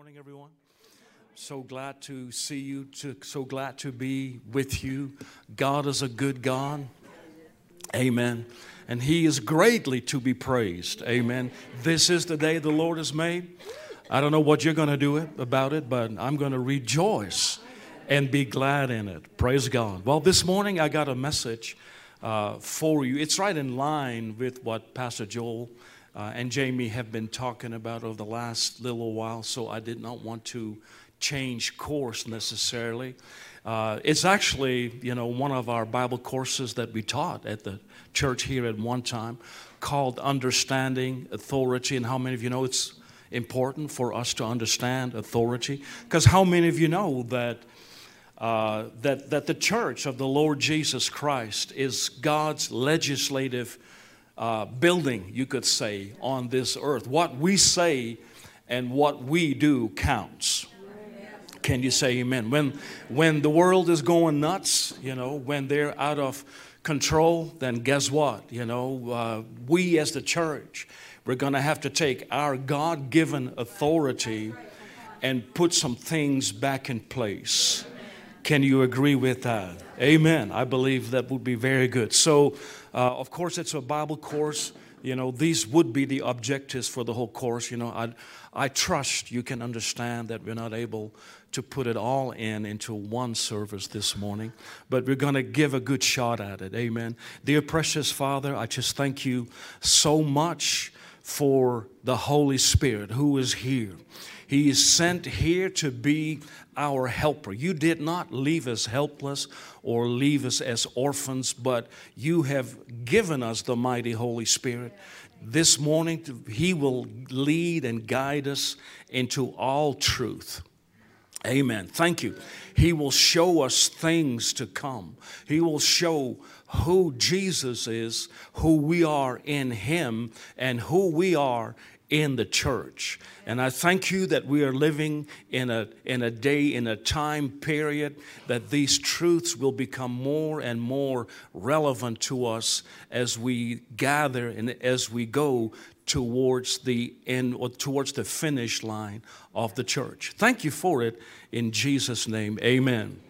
morning, everyone. So glad to see you, to, so glad to be with you. God is a good God. Amen. And He is greatly to be praised. Amen. This is the day the Lord has made. I don't know what you're going to do about it, but I'm going to rejoice and be glad in it. Praise God. Well, this morning I got a message uh, for you. It's right in line with what Pastor Joel uh, and Jamie have been talking about over the last little while, so I did not want to change course necessarily. Uh, it's actually, you know, one of our Bible courses that we taught at the church here at one time called Understanding Authority. And how many of you know it's important for us to understand authority? Because how many of you know that? Uh, that, that the church of the Lord Jesus Christ is God's legislative uh, building, you could say, on this earth. What we say and what we do counts. Can you say amen? When, when the world is going nuts, you know, when they're out of control, then guess what? You know, uh, we as the church, we're going to have to take our God given authority and put some things back in place. Can you agree with that? Amen. I believe that would be very good. So, uh, of course, it's a Bible course. You know, these would be the objectives for the whole course. You know, I, I trust you can understand that we're not able to put it all in into one service this morning, but we're going to give a good shot at it. Amen. Dear precious Father, I just thank you so much for the Holy Spirit who is here. He is sent here to be our helper. You did not leave us helpless or leave us as orphans, but you have given us the mighty Holy Spirit. This morning, He will lead and guide us into all truth. Amen. Thank you. He will show us things to come. He will show who Jesus is, who we are in Him, and who we are in the church. And I thank you that we are living in a, in a day, in a time period, that these truths will become more and more relevant to us as we gather and as we go towards the end or towards the finish line of the church. Thank you for it in Jesus' name. Amen.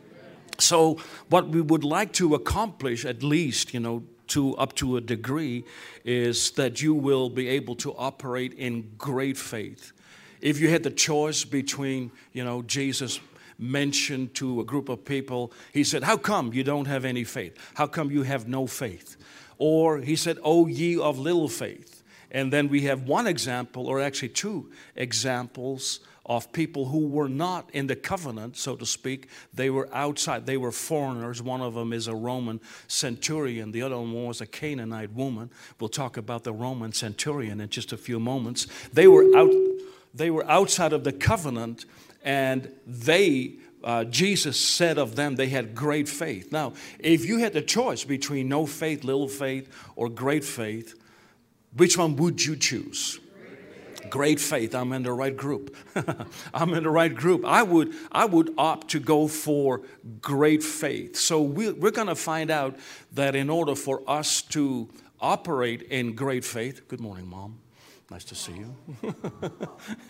So, what we would like to accomplish, at least, you know, to up to a degree, is that you will be able to operate in great faith. If you had the choice between, you know, Jesus mentioned to a group of people, he said, How come you don't have any faith? How come you have no faith? Or he said, O ye of little faith. And then we have one example, or actually two examples, of people who were not in the covenant, so to speak. They were outside, they were foreigners. One of them is a Roman centurion, the other one was a Canaanite woman. We'll talk about the Roman centurion in just a few moments. They were, out, they were outside of the covenant, and they uh, Jesus said of them they had great faith. Now, if you had the choice between no faith, little faith, or great faith, which one would you choose? Great faith. I'm in the right group. I'm in the right group. I would, I would opt to go for great faith. So we, we're going to find out that in order for us to operate in great faith, good morning, Mom. Nice to see you.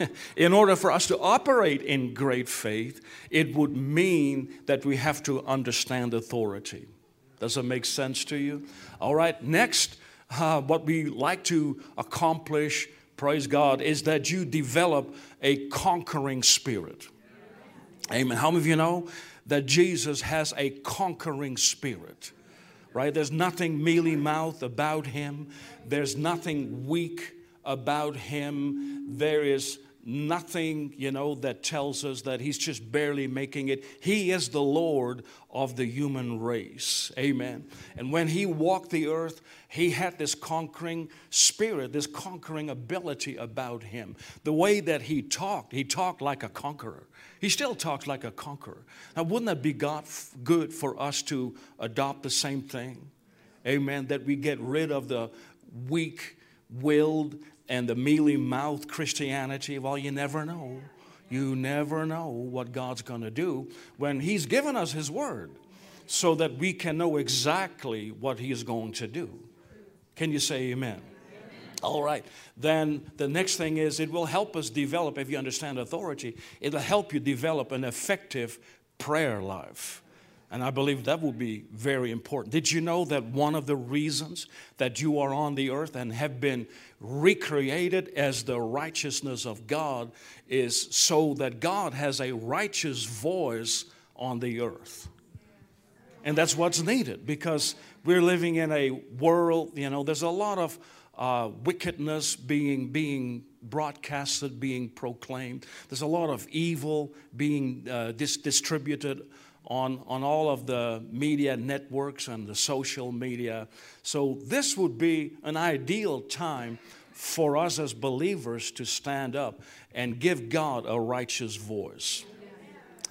in order for us to operate in great faith, it would mean that we have to understand authority. Does it make sense to you? All right, next uh, what we like to accomplish, praise God, is that you develop a conquering spirit. Amen. How many of you know that Jesus has a conquering spirit? Right? There's nothing mealy mouthed about him, there's nothing weak about him. There is nothing, you know, that tells us that he's just barely making it. He is the Lord of the human race. Amen. And when he walked the earth, he had this conquering spirit, this conquering ability about him. The way that he talked, he talked like a conqueror. He still talks like a conqueror. Now, wouldn't that be God good for us to adopt the same thing? Amen. That we get rid of the weak willed and the mealy mouthed Christianity. Well, you never know. You never know what God's going to do when He's given us His Word so that we can know exactly what He is going to do. Can you say amen? All right. Then the next thing is it will help us develop, if you understand authority, it'll help you develop an effective prayer life. And I believe that will be very important. Did you know that one of the reasons that you are on the earth and have been recreated as the righteousness of God is so that God has a righteous voice on the earth? And that's what's needed because we're living in a world, you know, there's a lot of uh, wickedness being, being broadcasted, being proclaimed. There's a lot of evil being uh, dis- distributed on, on all of the media networks and the social media. So, this would be an ideal time for us as believers to stand up and give God a righteous voice.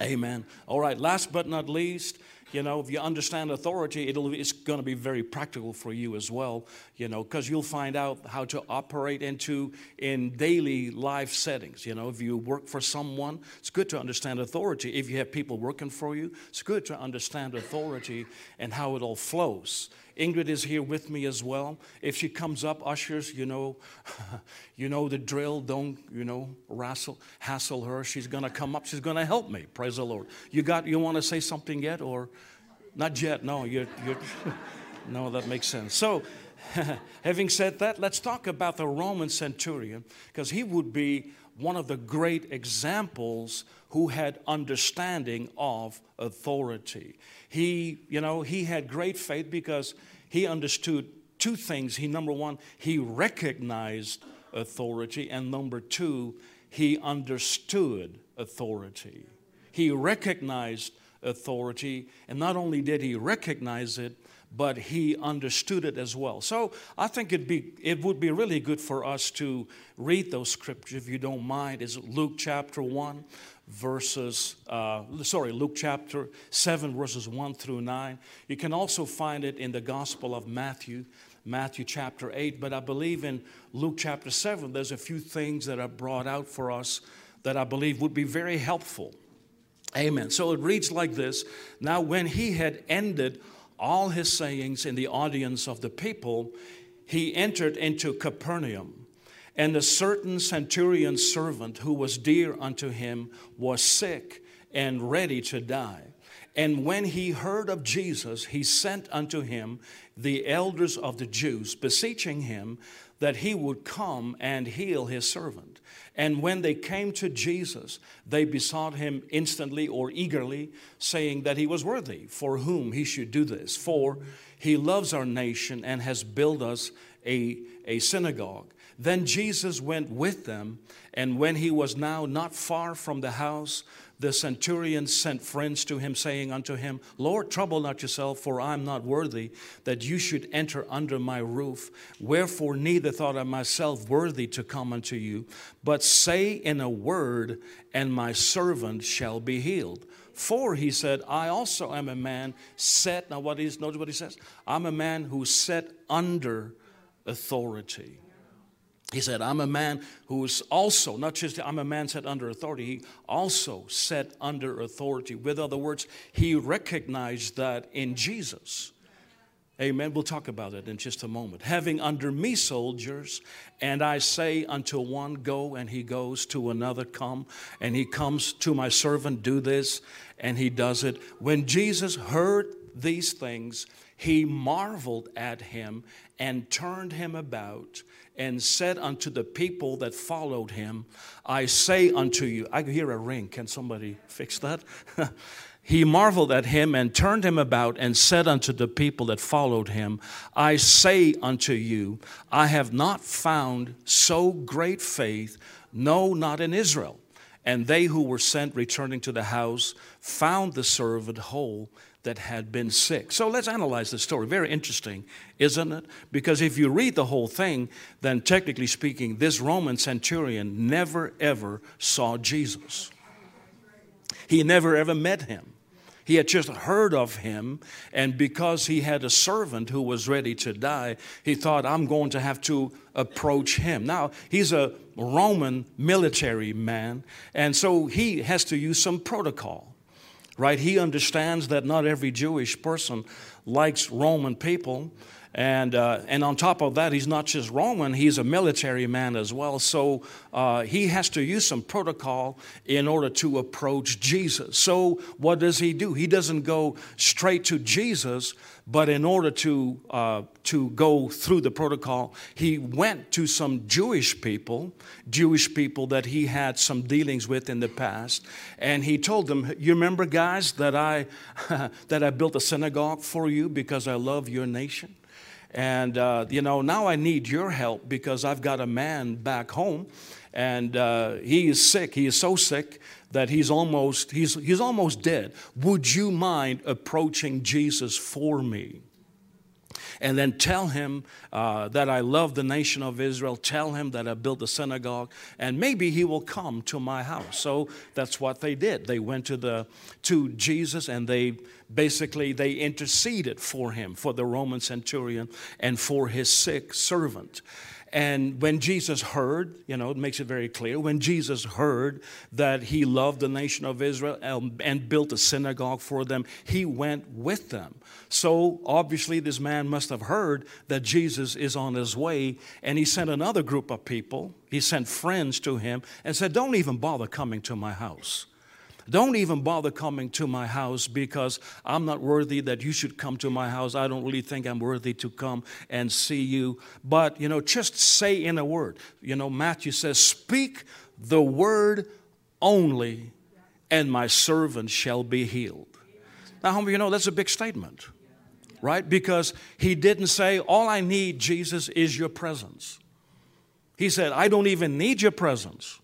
Amen. All right, last but not least, you know, if you understand authority, it'll, it's going to be very practical for you as well, you know, because you'll find out how to operate into in daily life settings. You know, if you work for someone, it's good to understand authority. If you have people working for you, it's good to understand authority and how it all flows. Ingrid is here with me as well. If she comes up, ushers, you know, you know the drill. Don't you know, wrestle, hassle her. She's to come up. She's to help me. Praise the Lord. You got? You want to say something yet, or not yet? No, you're. you're no, that makes sense. So. Having said that, let's talk about the Roman centurion because he would be one of the great examples who had understanding of authority. He, you know, he had great faith because he understood two things. He number one, he recognized authority, and number two, he understood authority. He recognized authority, and not only did he recognize it, but he understood it as well. So I think it'd be, it would be really good for us to read those scriptures, if you don't mind. Is Luke chapter 1, verses, uh, sorry, Luke chapter 7, verses 1 through 9. You can also find it in the Gospel of Matthew, Matthew chapter 8. But I believe in Luke chapter 7, there's a few things that are brought out for us that I believe would be very helpful. Amen. So it reads like this Now, when he had ended all his sayings in the audience of the people, he entered into Capernaum. And a certain centurion servant who was dear unto him was sick and ready to die. And when he heard of Jesus, he sent unto him the elders of the Jews, beseeching him that he would come and heal his servant. And when they came to Jesus, they besought him instantly or eagerly, saying that he was worthy for whom he should do this. For he loves our nation and has built us a, a synagogue. Then Jesus went with them, and when he was now not far from the house, the centurion sent friends to him, saying unto him, Lord, trouble not yourself, for I am not worthy that you should enter under my roof. Wherefore, neither thought I myself worthy to come unto you, but say in a word, and my servant shall be healed. For he said, I also am a man set. Now, what is, notice what he says? I'm a man who's set under authority. He said, I'm a man who is also, not just I'm a man set under authority, he also set under authority. With other words, he recognized that in Jesus. Amen. We'll talk about it in just a moment. Having under me soldiers, and I say unto one, Go, and he goes, to another, Come, and he comes to my servant, Do this, and he does it. When Jesus heard these things, he marveled at him and turned him about and said unto the people that followed him, I say unto you, I hear a ring. Can somebody fix that? he marveled at him and turned him about and said unto the people that followed him, I say unto you, I have not found so great faith, no, not in Israel. And they who were sent returning to the house found the servant whole that had been sick. So let's analyze the story. Very interesting, isn't it? Because if you read the whole thing, then technically speaking, this Roman centurion never ever saw Jesus. He never ever met him. He had just heard of him, and because he had a servant who was ready to die, he thought, I'm going to have to approach him. Now, he's a Roman military man, and so he has to use some protocol right? He understands that not every Jewish person likes Roman people. And, uh, and on top of that, he's not just Roman, he's a military man as well. So uh, he has to use some protocol in order to approach Jesus. So what does he do? He doesn't go straight to Jesus, but in order to, uh, to go through the protocol, he went to some Jewish people, Jewish people that he had some dealings with in the past, and he told them, "You remember, guys, that I that I built a synagogue for you because I love your nation." And, uh, you know, now I need your help because I've got a man back home and uh, he is sick. He is so sick that he's almost, he's, he's almost dead. Would you mind approaching Jesus for me? And then tell him uh, that I love the nation of Israel. Tell him that I built a synagogue, and maybe he will come to my house. So that's what they did. They went to the to Jesus, and they basically they interceded for him, for the Roman centurion, and for his sick servant. And when Jesus heard, you know, it makes it very clear, when Jesus heard that he loved the nation of Israel and built a synagogue for them, he went with them. So obviously, this man must have heard that Jesus is on his way, and he sent another group of people. He sent friends to him and said, Don't even bother coming to my house. Don't even bother coming to my house because I'm not worthy that you should come to my house. I don't really think I'm worthy to come and see you. But, you know, just say in a word. You know, Matthew says, Speak the word only, and my servant shall be healed. Now, how you know that's a big statement? Right? Because he didn't say, All I need, Jesus, is your presence. He said, I don't even need your presence.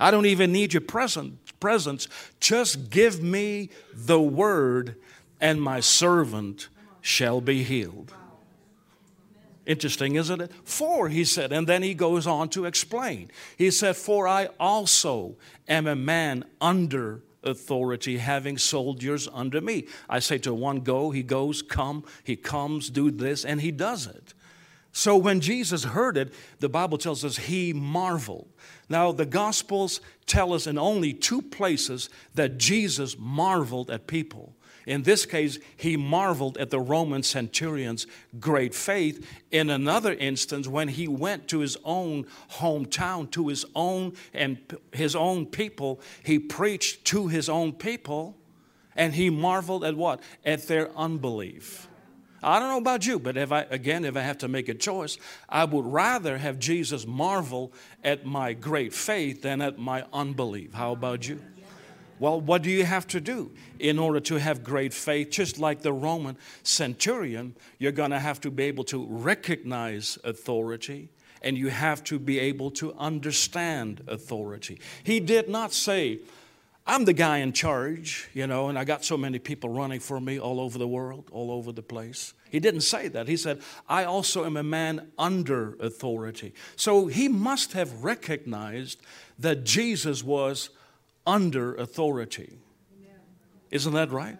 I don't even need your presence presence. Just give me the word, and my servant shall be healed. Interesting, isn't it? For, he said, and then he goes on to explain. He said, For I also am a man under authority, having soldiers under me. I say to one, Go, he goes, come, he comes, do this, and he does it. So when Jesus heard it, the Bible tells us he marveled. Now, the Gospels tell us in only two places that Jesus marveled at people. In this case, he marveled at the Roman centurion's great faith. In another instance, when he went to his own hometown, to his own and his own people, he preached to his own people, and he marveled at what? At their unbelief. I don't know about you, but if I, again, if I have to make a choice, I would rather have Jesus marvel at my great faith than at my unbelief. How about you? Well, what do you have to do in order to have great faith? Just like the Roman centurion, you're going to have to be able to recognize authority and you have to be able to understand authority. He did not say, I'm the guy in charge, you know, and I got so many people running for me all over the world, all over the place. He didn't say that. He said, I also am a man under authority. So he must have recognized that Jesus was under authority. Isn't that right?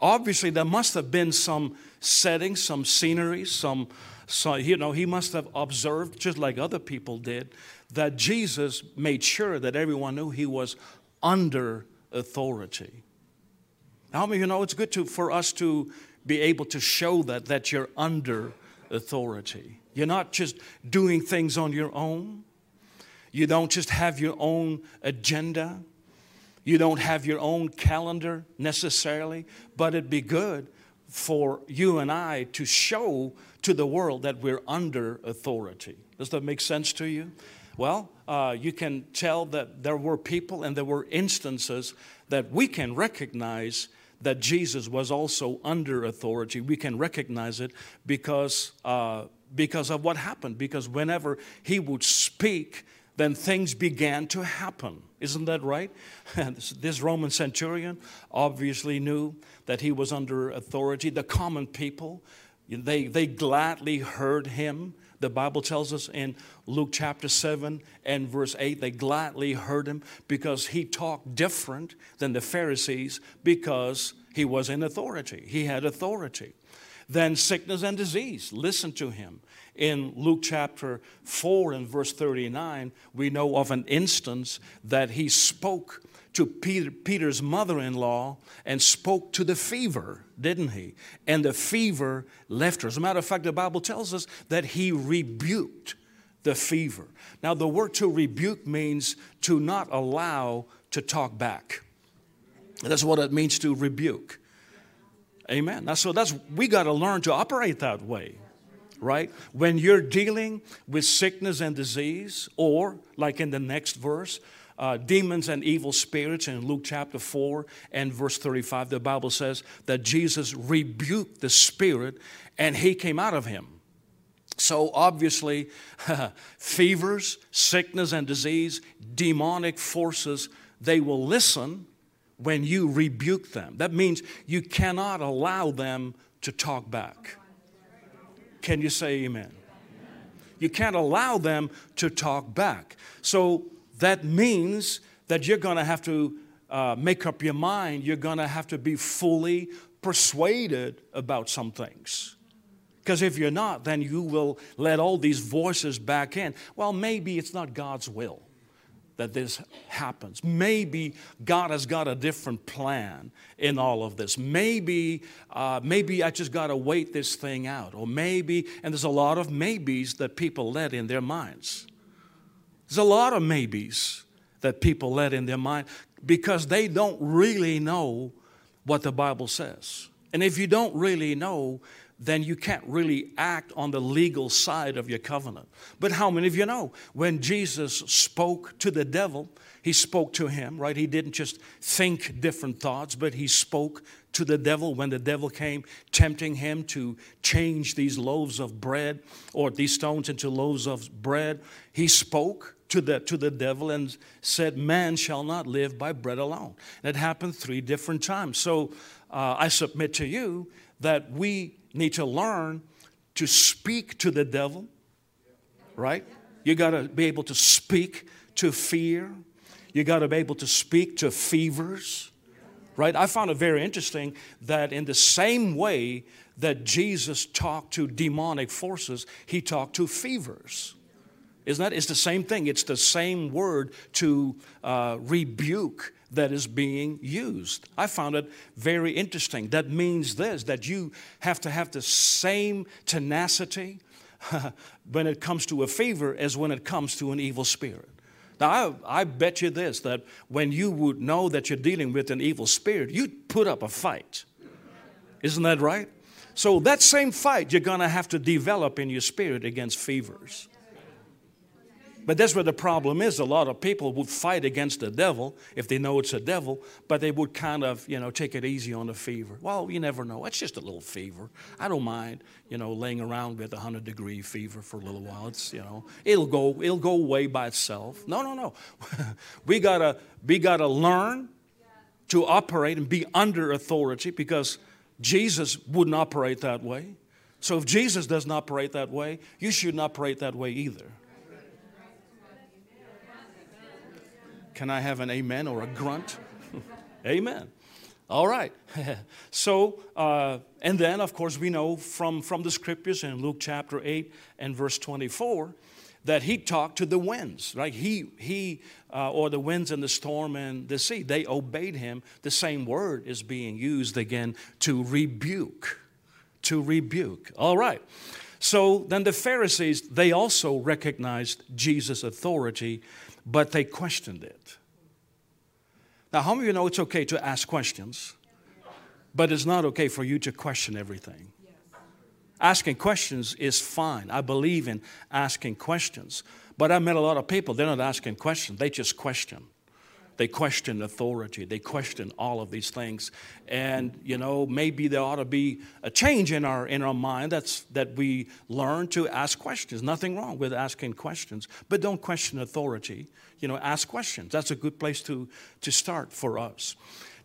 Obviously, there must have been some setting, some scenery, some, some, you know, he must have observed, just like other people did, that Jesus made sure that everyone knew he was under authority. How many of you know it's good to, for us to be able to show that, that you're under authority? You're not just doing things on your own. You don't just have your own agenda. You don't have your own calendar necessarily, but it'd be good for you and I to show to the world that we're under authority. Does that make sense to you? Well, uh, you can tell that there were people and there were instances that we can recognize that Jesus was also under authority. We can recognize it because, uh, because of what happened. Because whenever he would speak, then things began to happen. Isn't that right? this Roman centurion obviously knew that he was under authority. The common people, they, they gladly heard him. The Bible tells us in Luke chapter 7 and verse 8, they gladly heard him because he talked different than the Pharisees because he was in authority. He had authority. than sickness and disease. Listen to him. In Luke chapter 4 and verse 39, we know of an instance that he spoke to Peter, Peter's mother in law and spoke to the fever, didn't he? And the fever left her. As a matter of fact, the Bible tells us that he rebuked the fever. Now, the word to rebuke means to not allow to talk back. That's what it means to rebuke. Amen. That's, so that's we got to learn to operate that way, right? When you're dealing with sickness and disease, or like in the next verse, uh, demons and evil spirits in Luke chapter 4 and verse 35, the Bible says that Jesus rebuked the spirit and he came out of him. So, obviously, fevers, sickness, and disease, demonic forces, they will listen when you rebuke them. That means you cannot allow them to talk back. Can you say amen? You can't allow them to talk back. So, that means that you're going to have to uh, make up your mind. You're going to have to be fully persuaded about some things. Because if you're not, then you will let all these voices back in. Well, maybe it's not God's will that this happens. Maybe God has got a different plan in all of this. Maybe, uh, maybe I just got to wait this thing out. Or maybe, and there's a lot of maybes that people let in their minds. There's a lot of maybes that people let in their mind because they don't really know what the Bible says. And if you don't really know, then you can't really act on the legal side of your covenant. But how many of you know when Jesus spoke to the devil, he spoke to him, right? He didn't just think different thoughts, but he spoke to the devil when the devil came, tempting him to change these loaves of bread or these stones into loaves of bread. He spoke to the, to the devil and said, Man shall not live by bread alone. And it happened three different times. So uh, I submit to you that we need to learn to speak to the devil, right? You got to be able to speak to fear. You got to be able to speak to fevers, right? I found it very interesting that in the same way that Jesus talked to demonic forces, he talked to fevers. Isn't that? It's the same thing. It's the same word to uh, rebuke that is being used. I found it very interesting. That means this that you have to have the same tenacity when it comes to a fever as when it comes to an evil spirit. Now, I, I bet you this that when you would know that you're dealing with an evil spirit, you'd put up a fight. Isn't that right? So, that same fight you're going to have to develop in your spirit against fevers. But that's where the problem is. A lot of people would fight against the devil if they know it's a devil, but they would kind of, you know, take it easy on the fever. Well, you never know. It's just a little fever. I don't mind, you know, laying around with a hundred degree fever for a little while. It's, you know, it'll go, it'll go away by itself. No, no, no. we gotta, we gotta learn to operate and be under authority because Jesus wouldn't operate that way. So if Jesus doesn't operate that way, you shouldn't operate that way either. Can I have an amen or a grunt? amen. All right. so, uh, and then, of course, we know from, from the scriptures in Luke chapter 8 and verse 24 that he talked to the winds, right? He, he uh, or the winds and the storm and the sea, they obeyed him. The same word is being used again to rebuke. To rebuke. All right. So then the Pharisees, they also recognized Jesus' authority but they questioned it. Now, how many of you know it's okay to ask questions, but it's not okay for you to question everything? Asking questions is fine. I believe in asking questions. But I met a lot of people, they're not asking questions, they just question. They question authority. They question all of these things. And, you know, maybe there ought to be a change in our, in our mind that's, that we learn to ask questions. Nothing wrong with asking questions, but don't question authority. You know, ask questions. That's a good place to, to start for us.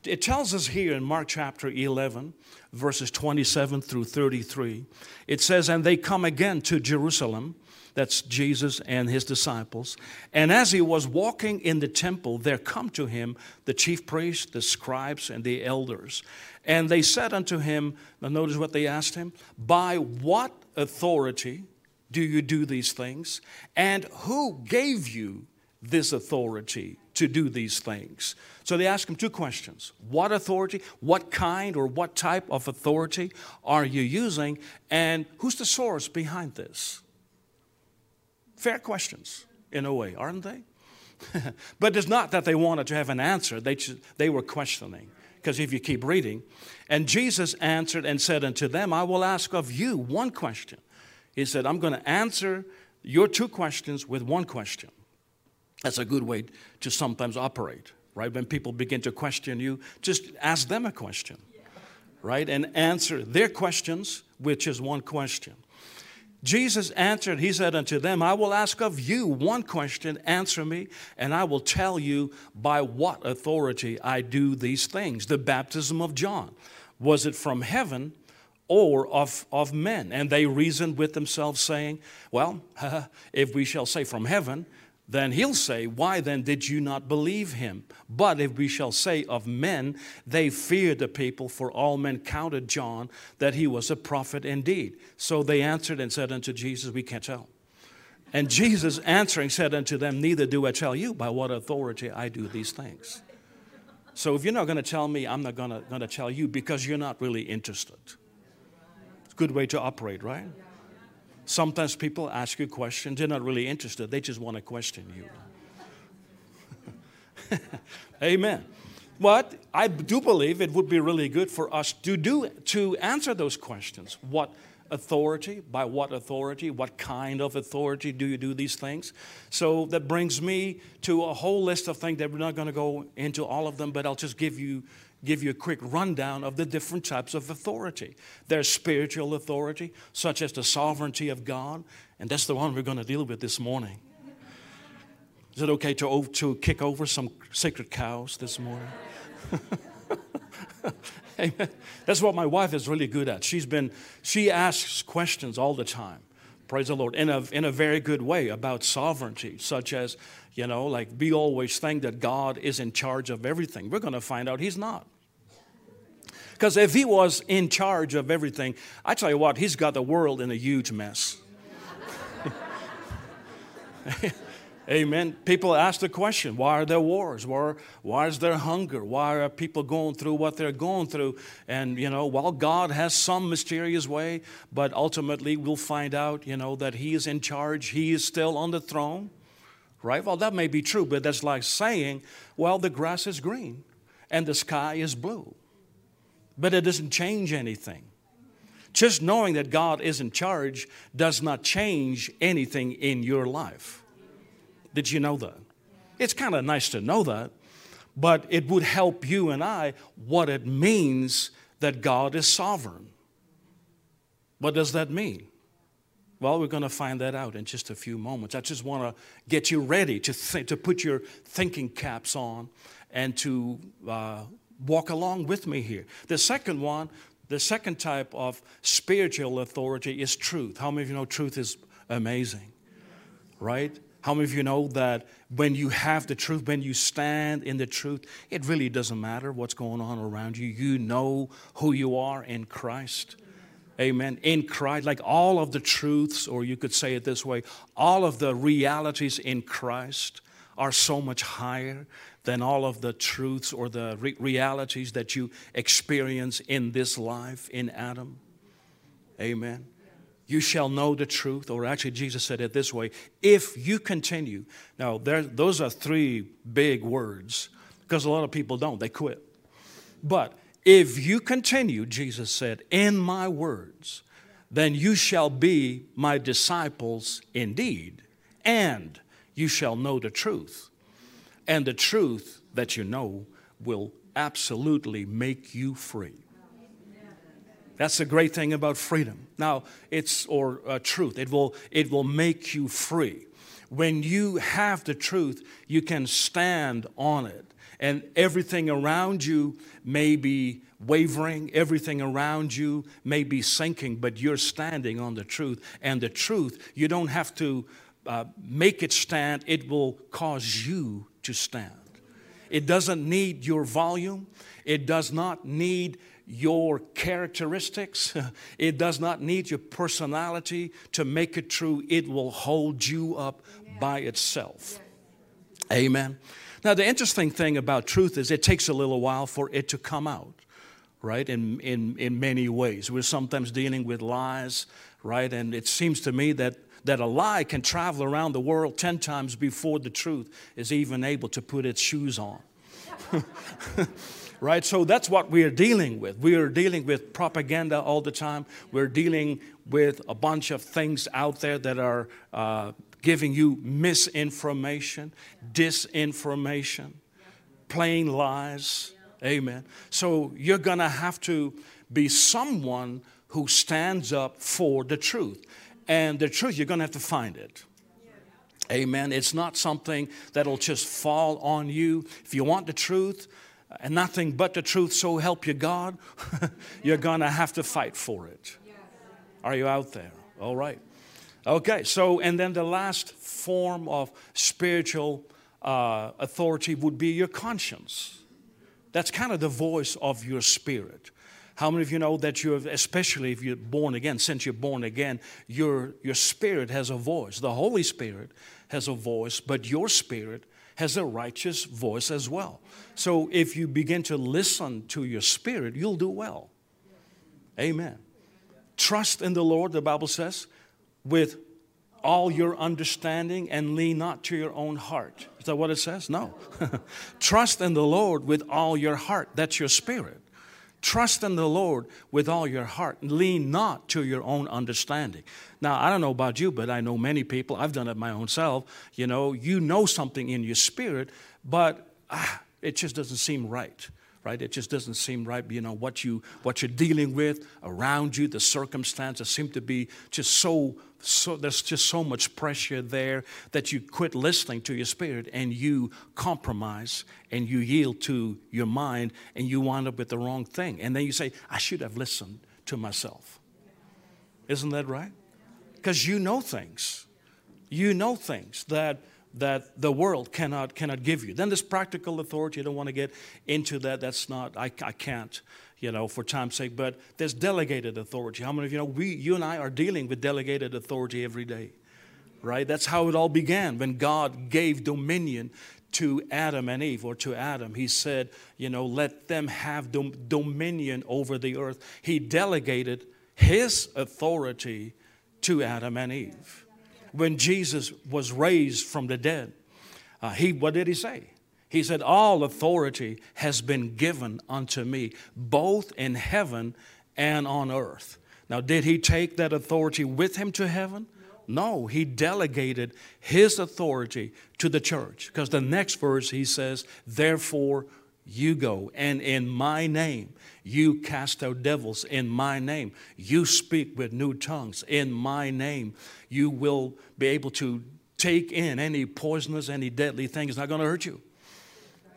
It tells us here in Mark chapter 11, verses 27 through 33, it says, And they come again to Jerusalem That's Jesus and his disciples. And as he was walking in the temple, there come to him the chief priests, the scribes, and the elders. And they said unto him, now notice what they asked him, By what authority do you do these things? And who gave you this authority to do these things? So they ask him two questions What authority, what kind or what type of authority are you using? And who's the source behind this? Fair questions, in a way, aren't they? but it's not that they wanted to have an answer, they, they were questioning. Because if you keep reading, and Jesus answered and said unto them, I will ask of you one question. He said, I'm going to answer your two questions with one question. That's a good way to sometimes operate, right? When people begin to question you, just ask them a question, right? And answer their questions, which is one question. Jesus answered, He said unto them, I will ask of you one question, answer me, and I will tell you by what authority I do these things. The baptism of John, was it from heaven or of, of men? And they reasoned with themselves, saying, Well, if we shall say from heaven, then he'll say, Why then did you not believe him? But if we shall say of men, they feared the people, for all men counted John that he was a prophet indeed. So they answered and said unto Jesus, We can't tell. And Jesus answering said unto them, Neither do I tell you by what authority I do these things. So if you're not going to tell me, I'm not going to tell you because you're not really interested. It's a good way to operate, right? Sometimes people ask you questions, they're not really interested, they just want to question you. Amen. But I do believe it would be really good for us to do to answer those questions. What authority? By what authority? What kind of authority do you do these things? So that brings me to a whole list of things that we're not going to go into all of them, but I'll just give you give you a quick rundown of the different types of authority. There's spiritual authority, such as the sovereignty of God, and that's the one we're going to deal with this morning. Is it okay to, to kick over some sacred cows this morning? Amen. That's what my wife is really good at. She's been, she asks questions all the time. Praise the Lord. In a, in a very good way about sovereignty, such as, you know, like we always think that God is in charge of everything. We're going to find out He's not. Because if He was in charge of everything, I tell you what, He's got the world in a huge mess. Amen. People ask the question why are there wars? Why, why is there hunger? Why are people going through what they're going through? And, you know, well, God has some mysterious way, but ultimately we'll find out, you know, that He is in charge, He is still on the throne right? Well, that may be true, but that's like saying, well, the grass is green and the sky is blue. But it doesn't change anything. Just knowing that God is in charge does not change anything in your life. Did you know that? It's kind of nice to know that, but it would help you and I what it means that God is sovereign. What does that mean? Well, we're going to find that out in just a few moments. I just want to get you ready to, th- to put your thinking caps on and to uh, walk along with me here. The second one, the second type of spiritual authority is truth. How many of you know truth is amazing? Right? How many of you know that when you have the truth, when you stand in the truth, it really doesn't matter what's going on around you? You know who you are in Christ. Amen. In Christ, like all of the truths, or you could say it this way, all of the realities in Christ are so much higher than all of the truths or the re- realities that you experience in this life in Adam. Amen. You shall know the truth, or actually, Jesus said it this way if you continue. Now, there, those are three big words because a lot of people don't, they quit. But if you continue, Jesus said, in my words, then you shall be my disciples indeed, and you shall know the truth. And the truth that you know will absolutely make you free. That's the great thing about freedom. Now, it's or uh, truth. It will it will make you free. When you have the truth, you can stand on it And everything around you may be wavering, everything around you may be sinking, but you're standing on the truth. And the truth, you don't have to uh, make it stand, it will cause you to stand. It doesn't need your volume, it does not need your characteristics, it does not need your personality to make it true. It will hold you up by itself. Amen. Now, the interesting thing about truth is it takes a little while for it to come out, right? In, in, in many ways. We're sometimes dealing with lies, right? And it seems to me that, that a lie can travel around the world 10 times before the truth is even able to put its shoes on. right? So that's what we are dealing with. We are dealing with propaganda all the time. We're dealing with a bunch of things out there that are uh, giving you misinformation, disinformation, plain lies. Amen. So you're going to have to be someone who stands up for the truth. And the truth, you're going to have to find it. Amen. It's not something that'll just fall on you. If you want the truth and nothing but the truth, so help you God, you're going to have to fight for it. Are you out there? All right. Okay, so, and then the last form of spiritual uh, authority would be your conscience. That's kind of the voice of your spirit. How many of you know that you have, especially if you're born again, since you're born again, your, your spirit has a voice. The Holy Spirit has a voice, but your spirit has a righteous voice as well. So if you begin to listen to your spirit, you'll do well. Amen. Trust in the Lord, the Bible says, with all your understanding and lean not to your own heart. Is that what it says? No. Trust in the Lord with all your heart. That's your spirit. Trust in the Lord with all your heart. Lean not to your own understanding. Now, I don't know about you, but I know many people, I've done it my own self. You know, you know something in your spirit, but ah, it just doesn't seem right right? It just doesn't seem right. You know what you what you're dealing with around you, the circumstances seem to be just so so there's just so much pressure there that you quit listening to your spirit and you compromise and you yield to your mind and you wind up with the wrong thing. And then you say, I should have listened to myself. Isn't that right? Because you know things. You know things that that the world cannot, cannot give you. Then there's practical authority. I don't want to get into that. That's not, I, I can't, you know, for time's sake. But there's delegated authority. How many of you know we, you and I are dealing with delegated authority every day, right? That's how it all began when God gave dominion to Adam and Eve, or to Adam. He said, you know, let them have dom- dominion over the earth. He delegated his authority to Adam and Eve when Jesus was raised from the dead, uh, he, what did he say? He said, All authority has been given unto me, both in heaven and on earth. Now, did he take that authority with him to heaven? No, he delegated his authority to the church. Because the next verse he says, Therefore you go, and in my name you cast out devils. In my name you speak with new tongues. In my name you will be able to take in any poisonous, any deadly thing. It's not going to hurt you.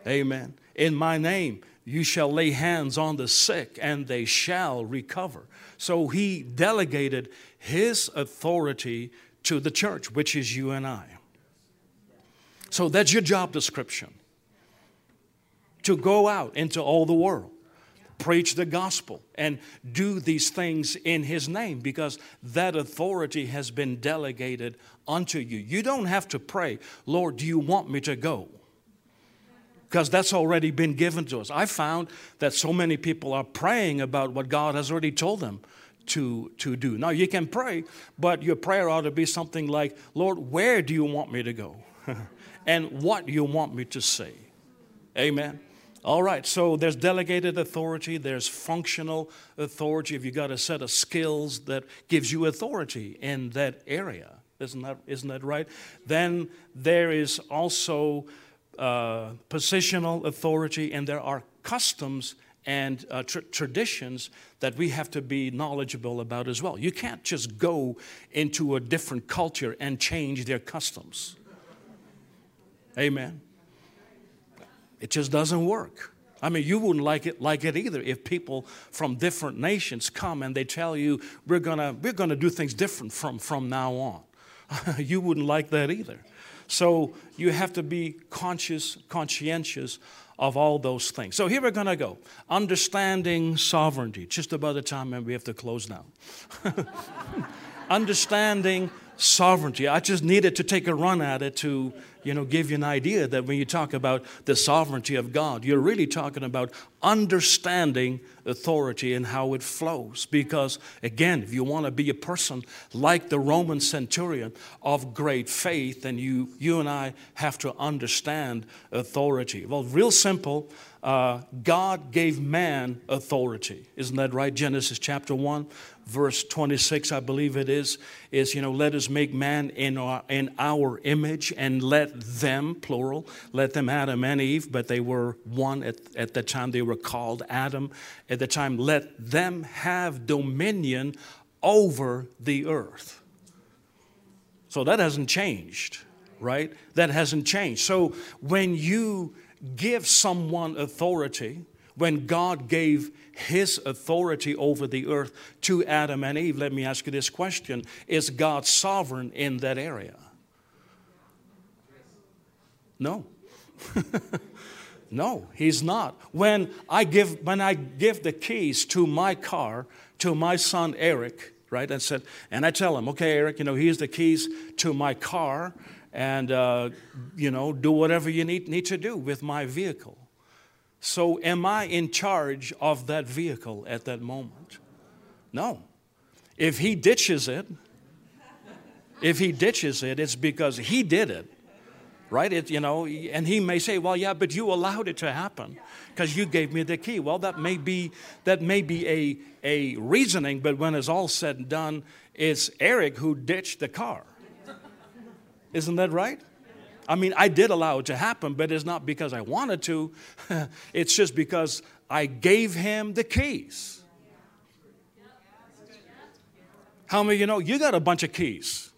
Amen. In my name you shall lay hands on the sick and they shall recover. So he delegated his authority to the church, which is you and I. So that's your job description to go out into all the world, preach the gospel, and do these things in His name because that authority has been delegated unto you. You don't have to pray, Lord, do you want me to go? Because that's already been given to us. I found that so many people are praying about what God has already told them to, to do. Now, you can pray, but your prayer ought to be something like, Lord, where do you want me to go? and what do you want me to say? Amen. All right, so there's delegated authority, there's functional authority. If you've got a set of skills that gives you authority in that area, isn't that, isn't that right? Then there is also uh, positional authority, and there are customs and uh, tr- traditions that we have to be knowledgeable about as well. You can't just go into a different culture and change their customs. Amen. It just doesn't work. I mean, you wouldn't like it like it either if people from different nations come and they tell you we're gonna we're gonna do things different from from now on. you wouldn't like that either. So you have to be conscious, conscientious of all those things. So here we're to go. Understanding sovereignty. Just about the time and we have to close now. Understanding sovereignty. I just needed to take a run at it to you know, give you an idea that when you talk about the sovereignty of God, you're really talking about understanding authority and how it flows. Because, again, if you want to be a person like the Roman centurion of great faith, then you, you and I have to understand authority. Well, real simple. Uh, God gave man authority. Isn't that right? Genesis chapter 1 verse 26, I believe it is, is, you know, let us make man in our, in our image and let them, plural, let them Adam and Eve, but they were one at, at the time they were called Adam. At the time, let them have dominion over the earth. So that hasn't changed, right? That hasn't changed. So when you give someone authority, when God gave his authority over the earth to Adam and Eve, let me ask you this question Is God sovereign in that area? No. no, he's not. When I give when I give the keys to my car to my son Eric, right? And said, and I tell him, okay, Eric, you know, here's the keys to my car, and uh, you know, do whatever you need need to do with my vehicle. So, am I in charge of that vehicle at that moment? No. If he ditches it, if he ditches it, it's because he did it, right? It, you know, and he may say, "Well, yeah, but you allowed it to happen because you gave me the key." Well, that may be that may be a a reasoning, but when it's all said and done, it's Eric who ditched the car. Isn't that right? I mean, I did allow it to happen, but it's not because I wanted to. it's just because I gave him the keys. How many you know you got a bunch of keys?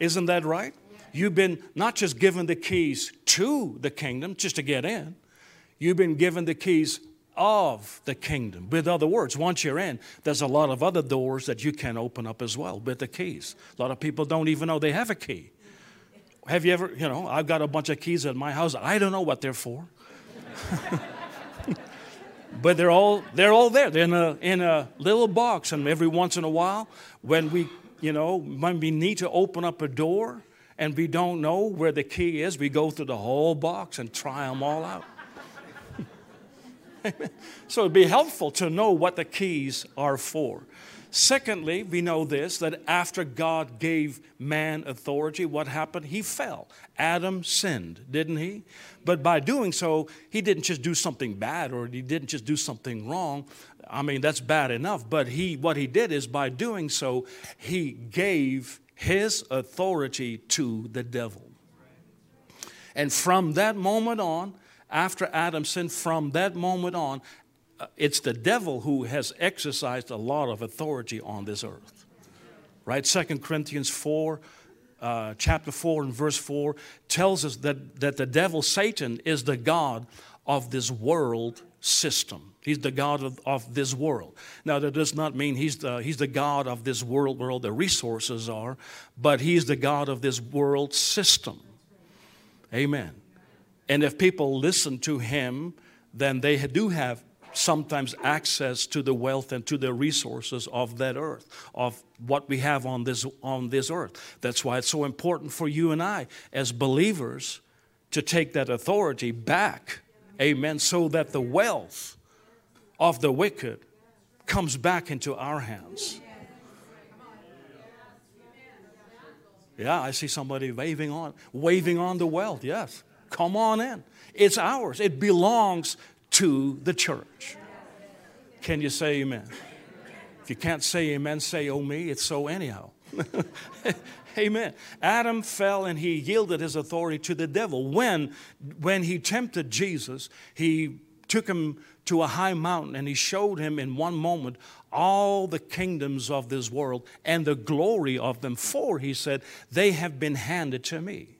Isn't that right? You've been not just given the keys to the kingdom just to get in, you've been given the keys of the kingdom. With other words, once you're in, there's a lot of other doors that you can open up as well with the keys. A lot of people don't even know they have a key. Have you ever, you know, I've got a bunch of keys at my house. I don't know what they're for. but they're all they're all there. They're in a in a little box, and every once in a while, when we you know when we need to open up a door and we don't know where the key is, we go through the whole box and try them all out. so it'd be helpful to know what the keys are for. Secondly, we know this that after God gave man authority, what happened? He fell. Adam sinned, didn't he? But by doing so, he didn't just do something bad or he didn't just do something wrong. I mean, that's bad enough, but he what he did is by doing so, he gave his authority to the devil. And from that moment on, after Adam sinned, from that moment on, uh, it's the devil who has exercised a lot of authority on this earth. Right? Second Corinthians 4, uh, chapter 4 and verse 4 tells us that, that the devil, Satan, is the God of this world system. He's the God of, of this world. Now, that does not mean he's the, he's the God of this world where all the resources are, but he's the God of this world system. Amen. And if people listen to him, then they do have sometimes access to the wealth and to the resources of that earth, of what we have on this, on this earth. That's why it's so important for you and I, as believers, to take that authority back. Amen. So that the wealth of the wicked comes back into our hands. Yeah, I see somebody waving on, waving on the wealth. Yes, come on in. It's ours. It belongs to the church. Can you say amen? If you can't say amen, say oh me. It's so anyhow. amen. Adam fell and he yielded his authority to the devil. When, when he tempted Jesus, he took him to a high mountain and he showed him in one moment all the kingdoms of this world and the glory of them. For, he said, they have been handed to me.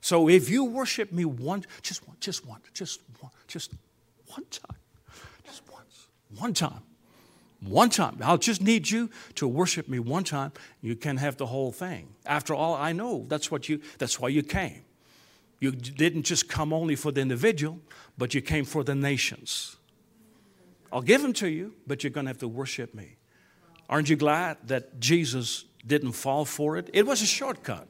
So if you worship me one, just one, just one, just one, just one time, just once, one time, one time. I'll just need you to worship me one time. You can have the whole thing. After all, I know that's what you. That's why you came. You didn't just come only for the individual, but you came for the nations. I'll give them to you, but you're going to have to worship me. Aren't you glad that Jesus didn't fall for it? It was a shortcut.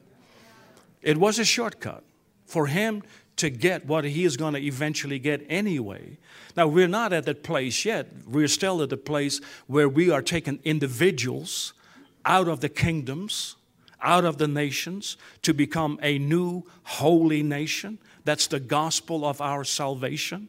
It was a shortcut for him to get what he is going to eventually get anyway. Now, we're not at that place yet. We're still at the place where we are taking individuals out of the kingdoms, out of the nations, to become a new holy nation. That's the gospel of our salvation.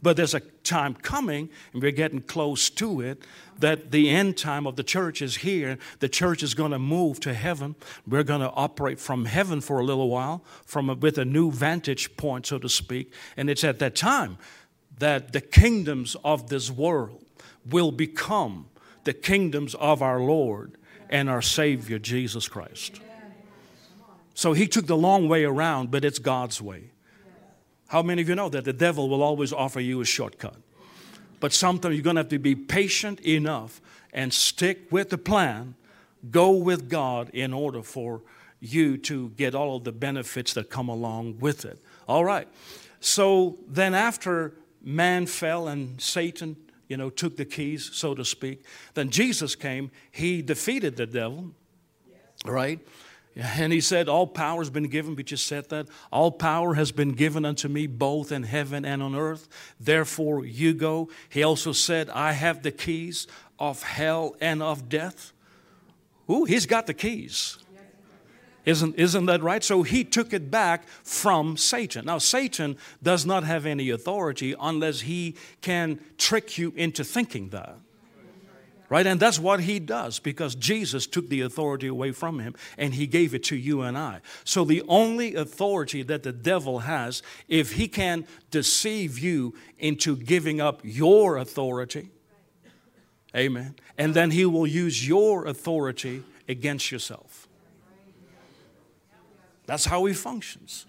But there's a time coming, and we're getting close to it, that the end time of the church is here. The church is going to move to heaven. We're going to operate from heaven for a little while, from a, with a new vantage point, so to speak. And it's at that time that the kingdoms of this world will become the kingdoms of our Lord and our Savior, Jesus Christ. So he took the long way around, but it's God's way. How many of you know that the devil will always offer you a shortcut? But sometimes you're going to have to be patient enough and stick with the plan, go with God in order for you to get all of the benefits that come along with it. All right. So then after man fell and Satan, you know, took the keys, so to speak, then Jesus came, he defeated the devil, right? And he said, All power has been given. We just said that. All power has been given unto me both in heaven and on earth. Therefore, you go. He also said, I have the keys of hell and of death. Ooh, he's got the keys. Isn't, isn't that right? So he took it back from Satan. Now, Satan does not have any authority unless he can trick you into thinking that. Right? And that's what he does because Jesus took the authority away from him and he gave it to you and I. So the only authority that the devil has, if he can deceive you into giving up your authority, amen, and then he will use your authority against yourself. That's how he functions.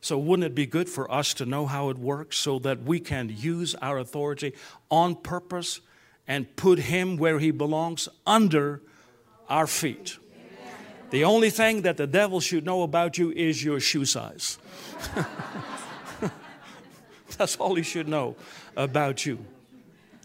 So, wouldn't it be good for us to know how it works so that we can use our authority on purpose and put him where he belongs under our feet. The only thing that the devil should know about you is your shoe size. That's all he should know about you.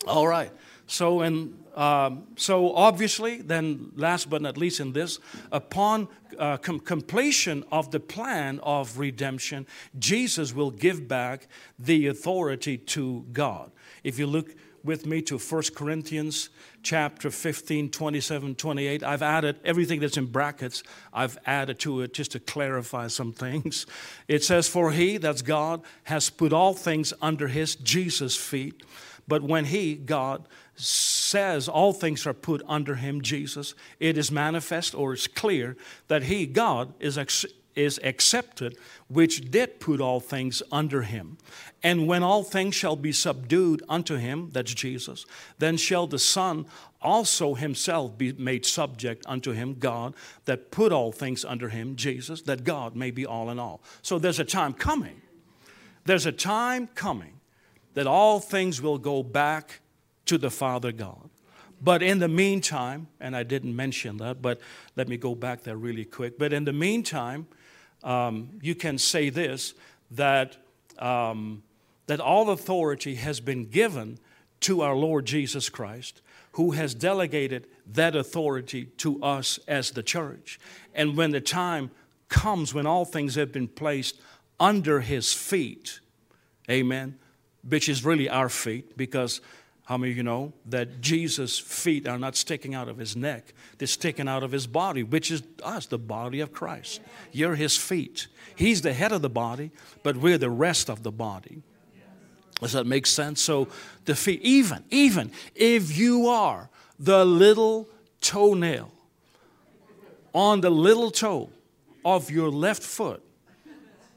All right. So, and um, so obviously, then last but not least in this, upon uh, com- completion of the plan of redemption, Jesus will give back the authority to God. If you look with me to 1 Corinthians chapter 15, 27, 28. I've added everything that's in brackets, I've added to it just to clarify some things. It says, For he, that's God, has put all things under his, Jesus' feet. But when he, God, says all things are put under him, Jesus, it is manifest or it's clear that he, God, is ex- is accepted, which did put all things under him. And when all things shall be subdued unto him, that's Jesus, then shall the Son also himself be made subject unto him, God, that put all things under him, Jesus, that God may be all in all. So there's a time coming. There's a time coming that all things will go back to the Father God. But in the meantime, and I didn't mention that, but let me go back there really quick. But in the meantime, um, you can say this that, um, that all authority has been given to our Lord Jesus Christ, who has delegated that authority to us as the church. And when the time comes when all things have been placed under his feet, amen, which is really our feet because how many of you know that Jesus' feet are not sticking out of his neck? They're sticking out of his body, which is us, the body of Christ. You're his feet. He's the head of the body, but we're the rest of the body. Does that make sense? So the feet, even, even if you are the little toenail on the little toe of your left foot,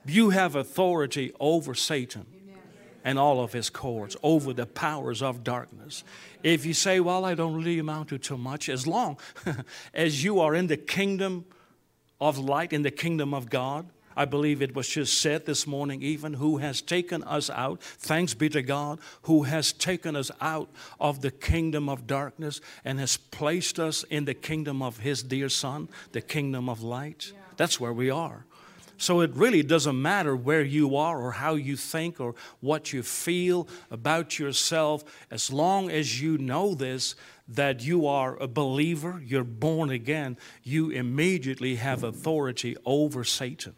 you have authority over Satan and all of his courts, over the powers of darkness. If you say, Well, I don't really amount to too much, as long as you are in the kingdom of light, in the kingdom of God, I believe it was just said this morning, even who has taken us out. Thanks be to God, who has taken us out of the kingdom of darkness and has placed us in the kingdom of His dear Son, the kingdom of light. Yeah. That's where we are. So it really doesn't matter where you are or how you think or what you feel about yourself, as long as you know this that you are a believer, you're born again, you immediately have authority over Satan.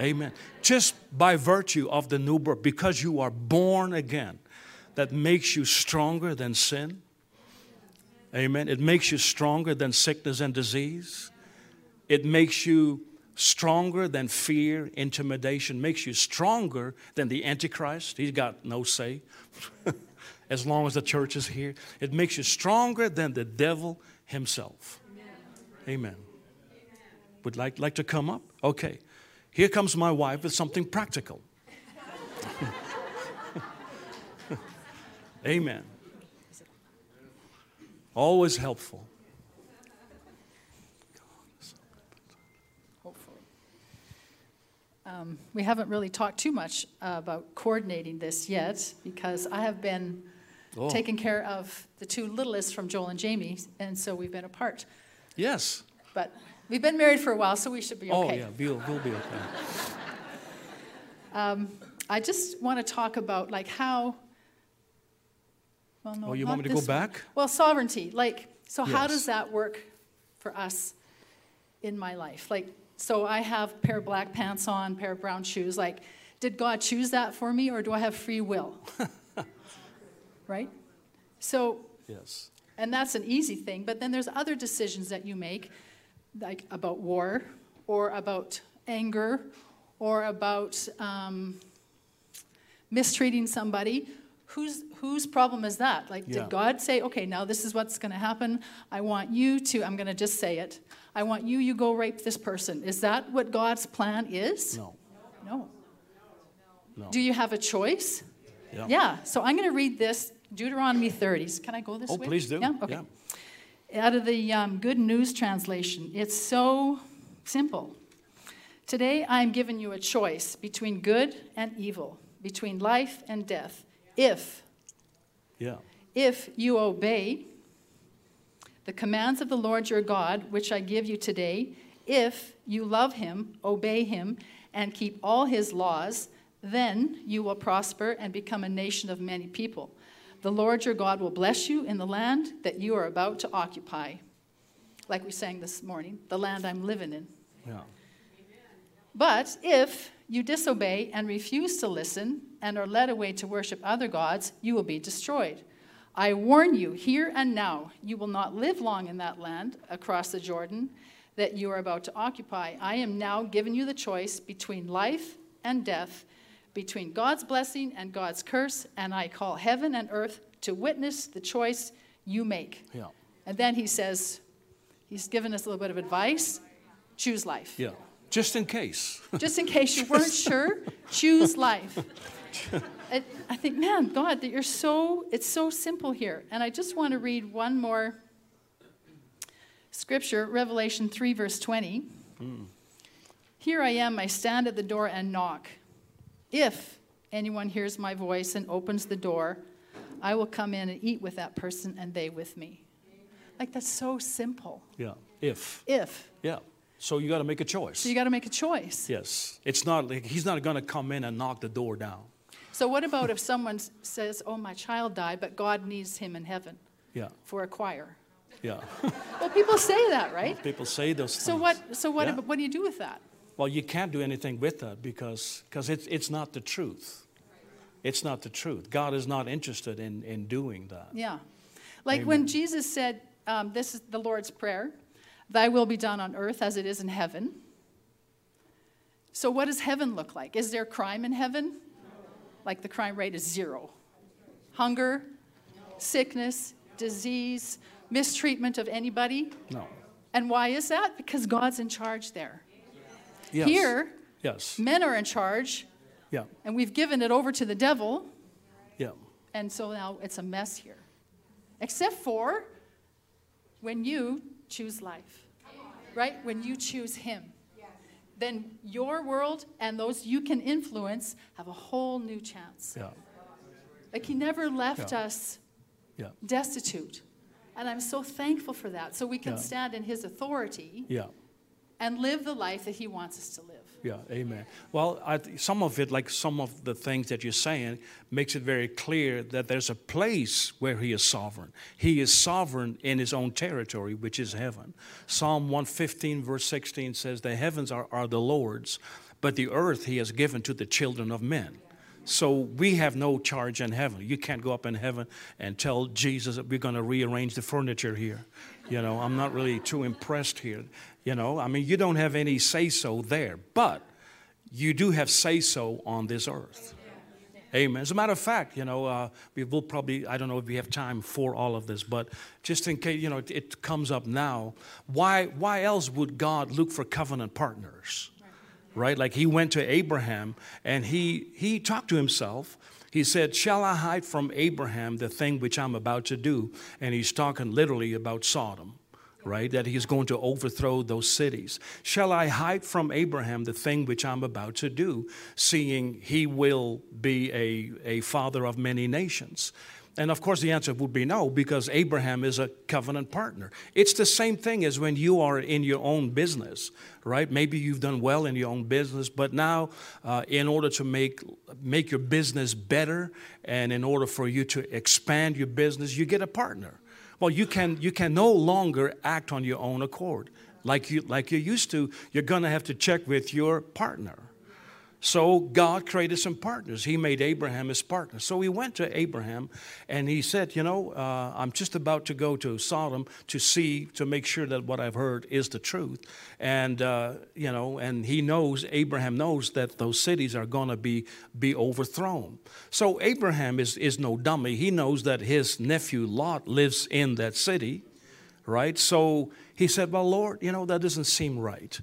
Amen. Just by virtue of the new birth, because you are born again, that makes you stronger than sin. Amen. It makes you stronger than sickness and disease. It makes you stronger than fear, intimidation, makes you stronger than the Antichrist. He's got no say. as long as the church is here. It makes you stronger than the devil himself. Amen. Amen. Would like, like to come up? Okay. Here comes my wife with something practical. Amen. Always helpful. Um, we haven't really talked too much uh, about coordinating this yet because I have been oh. taking care of the two littlest from Joel and Jamie, and so we've been apart. Yes. But we've been married for a while, so we should be oh, okay. Oh, yeah, we'll, we'll be okay. um, I just want to talk about like how. Well, no, oh, you want me to go back? Well, sovereignty. Like, so yes. how does that work for us in my life? Like, so I have a pair of black pants on, pair of brown shoes. Like, did God choose that for me, or do I have free will? right? So, yes. And that's an easy thing, but then there's other decisions that you make, like about war, or about anger, or about um, mistreating somebody. Whose, whose problem is that? Like, yeah. did God say, okay, now this is what's going to happen? I want you to, I'm going to just say it. I want you, you go rape this person. Is that what God's plan is? No. No. No. Do you have a choice? Yeah. yeah. So I'm going to read this Deuteronomy 30s. Can I go this oh, way? Oh, please do. Yeah. Okay. Yeah. Out of the um, Good News translation, it's so simple. Today I'm giving you a choice between good and evil, between life and death. If, yeah, if you obey the commands of the Lord your God, which I give you today, if you love him, obey him, and keep all his laws, then you will prosper and become a nation of many people. The Lord your God will bless you in the land that you are about to occupy. Like we sang this morning, the land I'm living in. Yeah. But if you disobey and refuse to listen and are led away to worship other gods, you will be destroyed. I warn you here and now, you will not live long in that land across the Jordan that you are about to occupy. I am now giving you the choice between life and death between God's blessing and God's curse, and I call heaven and earth to witness the choice you make. Yeah. And then he says, he's given us a little bit of advice choose life. Yeah. Just in case. Just in case you weren't sure, choose life. I, I think, man, God, that you're so, it's so simple here. And I just want to read one more scripture, Revelation 3, verse 20. Mm. Here I am, I stand at the door and knock. If anyone hears my voice and opens the door, I will come in and eat with that person and they with me. Like that's so simple. Yeah. If. If. Yeah. So you got to make a choice. So you got to make a choice. Yes. It's not like he's not going to come in and knock the door down. So what about if someone says, "Oh, my child died, but God needs him in heaven." Yeah. For a choir. Yeah. well, people say that, right? People say those things. So what? So what? Yeah. What do you do with that? Well, you can't do anything with that because because it's, it's not the truth. It's not the truth. God is not interested in, in doing that. Yeah. Like Amen. when Jesus said, um, This is the Lord's Prayer, Thy will be done on earth as it is in heaven. So, what does heaven look like? Is there crime in heaven? Like the crime rate is zero. Hunger, sickness, disease, mistreatment of anybody? No. And why is that? Because God's in charge there. Yes. Here, yes. men are in charge. Yeah. And we've given it over to the devil. Yeah. And so now it's a mess here. Except for when you choose life. Right? When you choose him. then your world and those you can influence have a whole new chance. Yeah. Like he never left Yeah. us Yeah. destitute. And I'm so thankful for that. So we can stand in his authority Yeah. and live the life that he wants us to live. Yeah, amen. Well, I, some of it, like some of the things that you're saying, makes it very clear that there's a place where He is sovereign. He is sovereign in His own territory, which is heaven. Psalm 115, verse 16 says, The heavens are, are the Lord's, but the earth He has given to the children of men. So we have no charge in heaven. You can't go up in heaven and tell Jesus that we're going to rearrange the furniture here. You know, I'm not really too impressed here. You know, I mean, you don't have any say so there, but you do have say so on this earth. Amen. As a matter of fact, you know, uh, we will probably, I don't know if we have time for all of this, but just in case, you know, it, it comes up now, why, why else would God look for covenant partners? Right? Like he went to Abraham and he, he talked to himself. He said, Shall I hide from Abraham the thing which I'm about to do? And he's talking literally about Sodom, right? That he's going to overthrow those cities. Shall I hide from Abraham the thing which I'm about to do, seeing he will be a, a father of many nations? And of course, the answer would be no, because Abraham is a covenant partner. It's the same thing as when you are in your own business, right? Maybe you've done well in your own business, but now, uh, in order to make, make your business better and in order for you to expand your business, you get a partner. Well, you can, you can no longer act on your own accord like you, like you used to. You're going to have to check with your partner. So God created some partners. He made Abraham his partner. So he went to Abraham and he said, You know, uh, I'm just about to go to Sodom to see, to make sure that what I've heard is the truth. And, uh, you know, and he knows, Abraham knows that those cities are going to be, be overthrown. So Abraham is, is no dummy. He knows that his nephew Lot lives in that city, right? So he said, Well, Lord, you know, that doesn't seem right.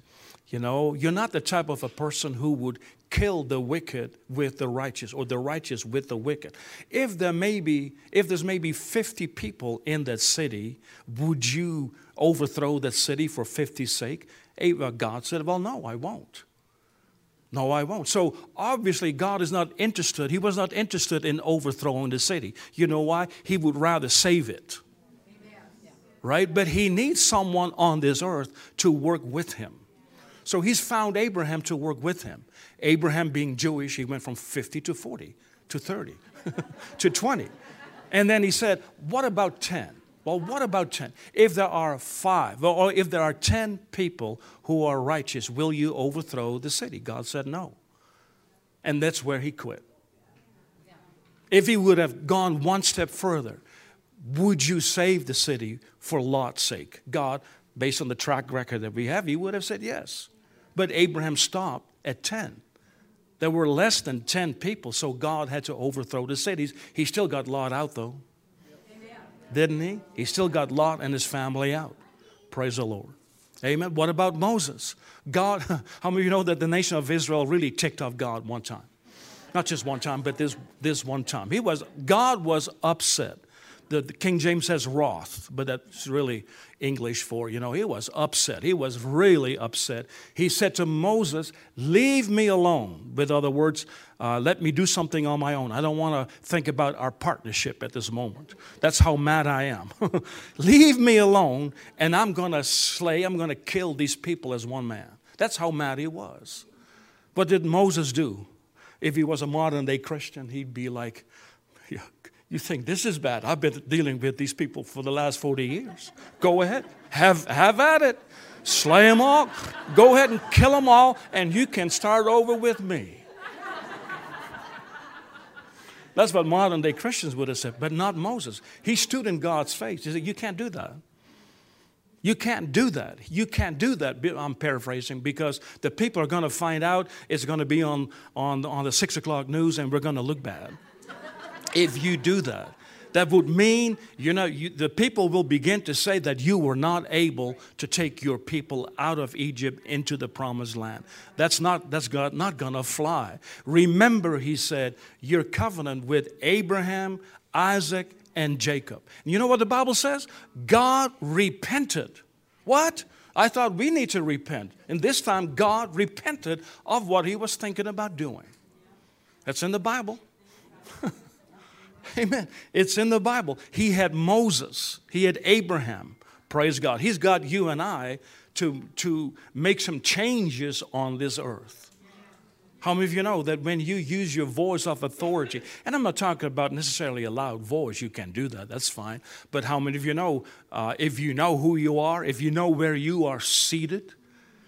You know, you're not the type of a person who would kill the wicked with the righteous or the righteous with the wicked. If there may be, if there's maybe 50 people in that city, would you overthrow that city for 50's sake? Uh, God said, Well, no, I won't. No, I won't. So obviously, God is not interested. He was not interested in overthrowing the city. You know why? He would rather save it. Right? But he needs someone on this earth to work with him. So he's found Abraham to work with him. Abraham, being Jewish, he went from 50 to 40 to 30 to 20. And then he said, What about 10? Well, what about 10? If there are five, or if there are 10 people who are righteous, will you overthrow the city? God said no. And that's where he quit. If he would have gone one step further, would you save the city for Lot's sake? God, based on the track record that we have, he would have said yes. But Abraham stopped at 10. There were less than 10 people, so God had to overthrow the cities. He still got Lot out, though. Didn't he? He still got Lot and his family out. Praise the Lord. Amen. What about Moses? God, how many of you know that the nation of Israel really ticked off God one time? Not just one time, but this, this one time. He was, God was upset. The, the King James says wrath, but that's really English for, you know, he was upset. He was really upset. He said to Moses, Leave me alone. With other words, uh, let me do something on my own. I don't want to think about our partnership at this moment. That's how mad I am. Leave me alone, and I'm going to slay, I'm going to kill these people as one man. That's how mad he was. What did Moses do? If he was a modern day Christian, he'd be like, you think this is bad? I've been dealing with these people for the last 40 years. Go ahead, have, have at it. Slay them all. Go ahead and kill them all, and you can start over with me. That's what modern day Christians would have said, but not Moses. He stood in God's face. He said, You can't do that. You can't do that. You can't do that. I'm paraphrasing because the people are going to find out it's going to be on, on, on the six o'clock news and we're going to look bad if you do that. That would mean, you know, you, the people will begin to say that you were not able to take your people out of Egypt into the promised land. That's not, that's God, not to fly. Remember, he said, your covenant with Abraham, Isaac, and Jacob. And you know what the Bible says? God repented. What? I thought we need to repent. And this time, God repented of what he was thinking about doing. That's in the Bible. Amen. It's in the Bible. He had Moses, he had Abraham. Praise God. He's got you and I to, to make some changes on this earth. How many of you know that when you use your voice of authority, and I'm not talking about necessarily a loud voice, you can do that, that's fine. But how many of you know, uh, if you know who you are, if you know where you are seated,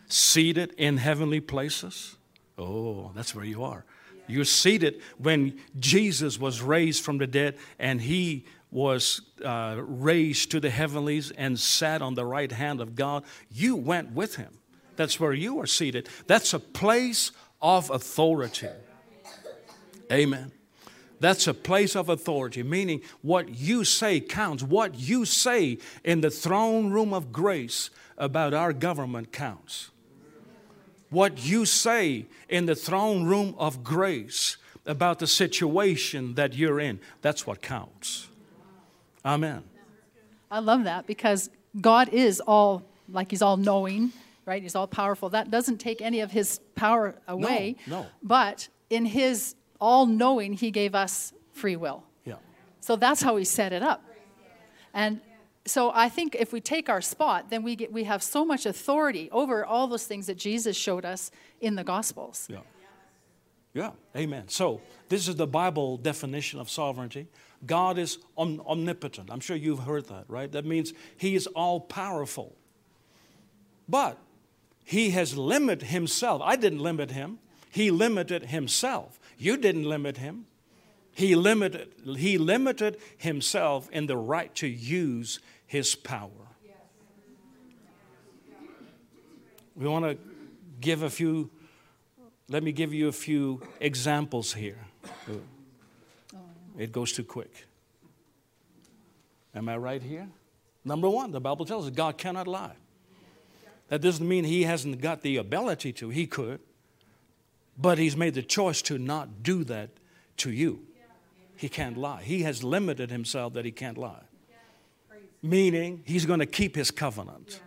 seated in heavenly places, oh, that's where you are. You're seated when Jesus was raised from the dead and he was uh, raised to the heavenlies and sat on the right hand of God. You went with him. That's where you are seated. That's a place of authority. Amen. That's a place of authority, meaning what you say counts. What you say in the throne room of grace about our government counts. What you say in the throne room of grace about the situation that you're in, that's what counts. Amen. I love that because God is all, like He's all knowing, right? He's all powerful. That doesn't take any of his power away. No, no. But in his all knowing, he gave us free will. Yeah. So that's how he set it up. And so I think if we take our spot, then we, get, we have so much authority over all those things that Jesus showed us in the Gospels. Yeah. Yeah. Amen. So this is the Bible definition of sovereignty. God is om- omnipotent. I'm sure you've heard that, right? That means He is all powerful. But he has limited himself. I didn't limit him. He limited himself. You didn't limit him. He limited, he limited himself in the right to use his power. We want to give a few, let me give you a few examples here. It goes too quick. Am I right here? Number one, the Bible tells us God cannot lie. That doesn't mean he hasn't got the ability to, he could. But he's made the choice to not do that to you. He can't lie. He has limited himself that he can't lie. Meaning, he's going to keep his covenant.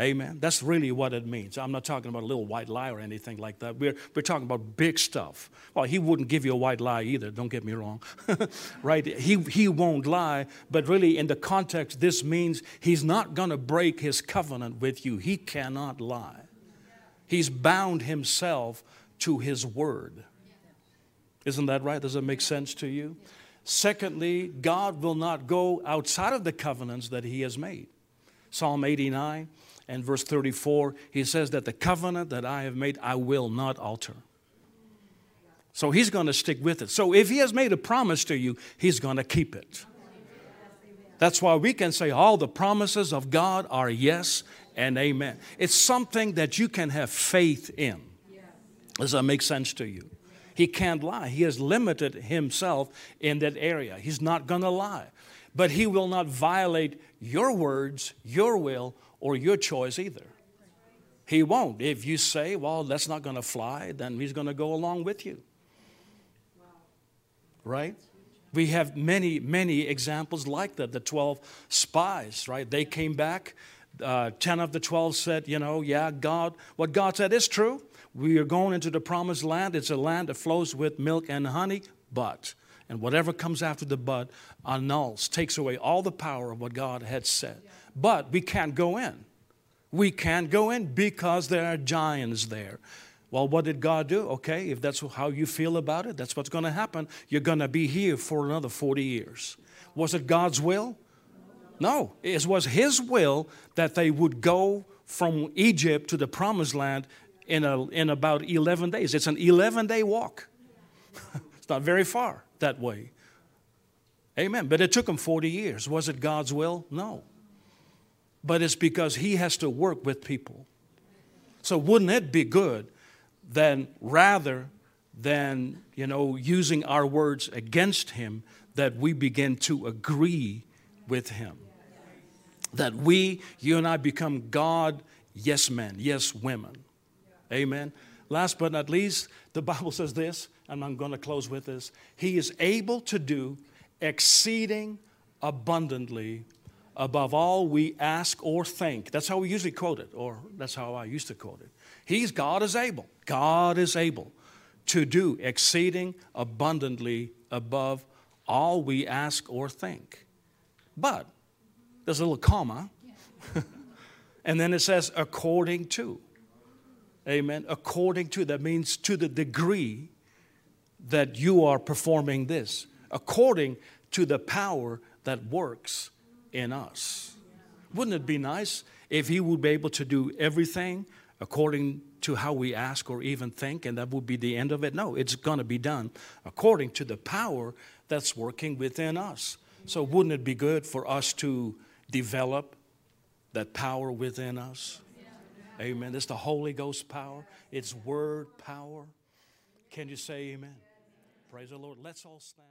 Amen. That's really what it means. I'm not talking about a little white lie or anything like that. We're, we're talking about big stuff. Well, he wouldn't give you a white lie either, don't get me wrong. right? He, he won't lie, but really, in the context, this means he's not going to break his covenant with you. He cannot lie. He's bound himself to his word. Isn't that right? Does it make sense to you? Secondly, God will not go outside of the covenants that he has made. Psalm 89 and verse 34, he says that the covenant that I have made, I will not alter. So he's going to stick with it. So if he has made a promise to you, he's going to keep it. That's why we can say all the promises of God are yes and amen. It's something that you can have faith in. Does that make sense to you? He can't lie. He has limited himself in that area. He's not going to lie. But he will not violate your words, your will, or your choice either. He won't. If you say, well, that's not going to fly, then he's going to go along with you. Right? We have many, many examples like that. The 12 spies, right? They came back. Uh, 10 of the 12 said, you know, yeah, God, what God said is true. We are going into the promised land. It's a land that flows with milk and honey, but, and whatever comes after the but annuls, takes away all the power of what God had said. But we can't go in. We can't go in because there are giants there. Well, what did God do? Okay, if that's how you feel about it, that's what's going to happen. You're going to be here for another 40 years. Was it God's will? No, it was His will that they would go from Egypt to the promised land in, a, in about 11 days. It's an 11 day walk. it's not very far that way. Amen. But it took him 40 years. Was it God's will? No but it's because he has to work with people. So wouldn't it be good then rather than, you know, using our words against him that we begin to agree with him. That we, you and I become God yes men, yes women. Amen. Last but not least, the Bible says this, and I'm going to close with this. He is able to do exceeding abundantly above all we ask or think. That's how we usually quote it, or that's how I used to quote it. He's God is able. God is able to do exceeding abundantly above all we ask or think. But there's a little comma, and then it says according to. Amen. According to, that means to the degree that you are performing this, according to the power that works in us. Wouldn't it be nice if He would be able to do everything according to how we ask or even think, and that would be the end of it? No, it's going to be done according to the power that's working within us. So, wouldn't it be good for us to develop that power within us? Amen. It's the Holy Ghost power, it's word power. Can you say amen? Praise the Lord. Let's all stand.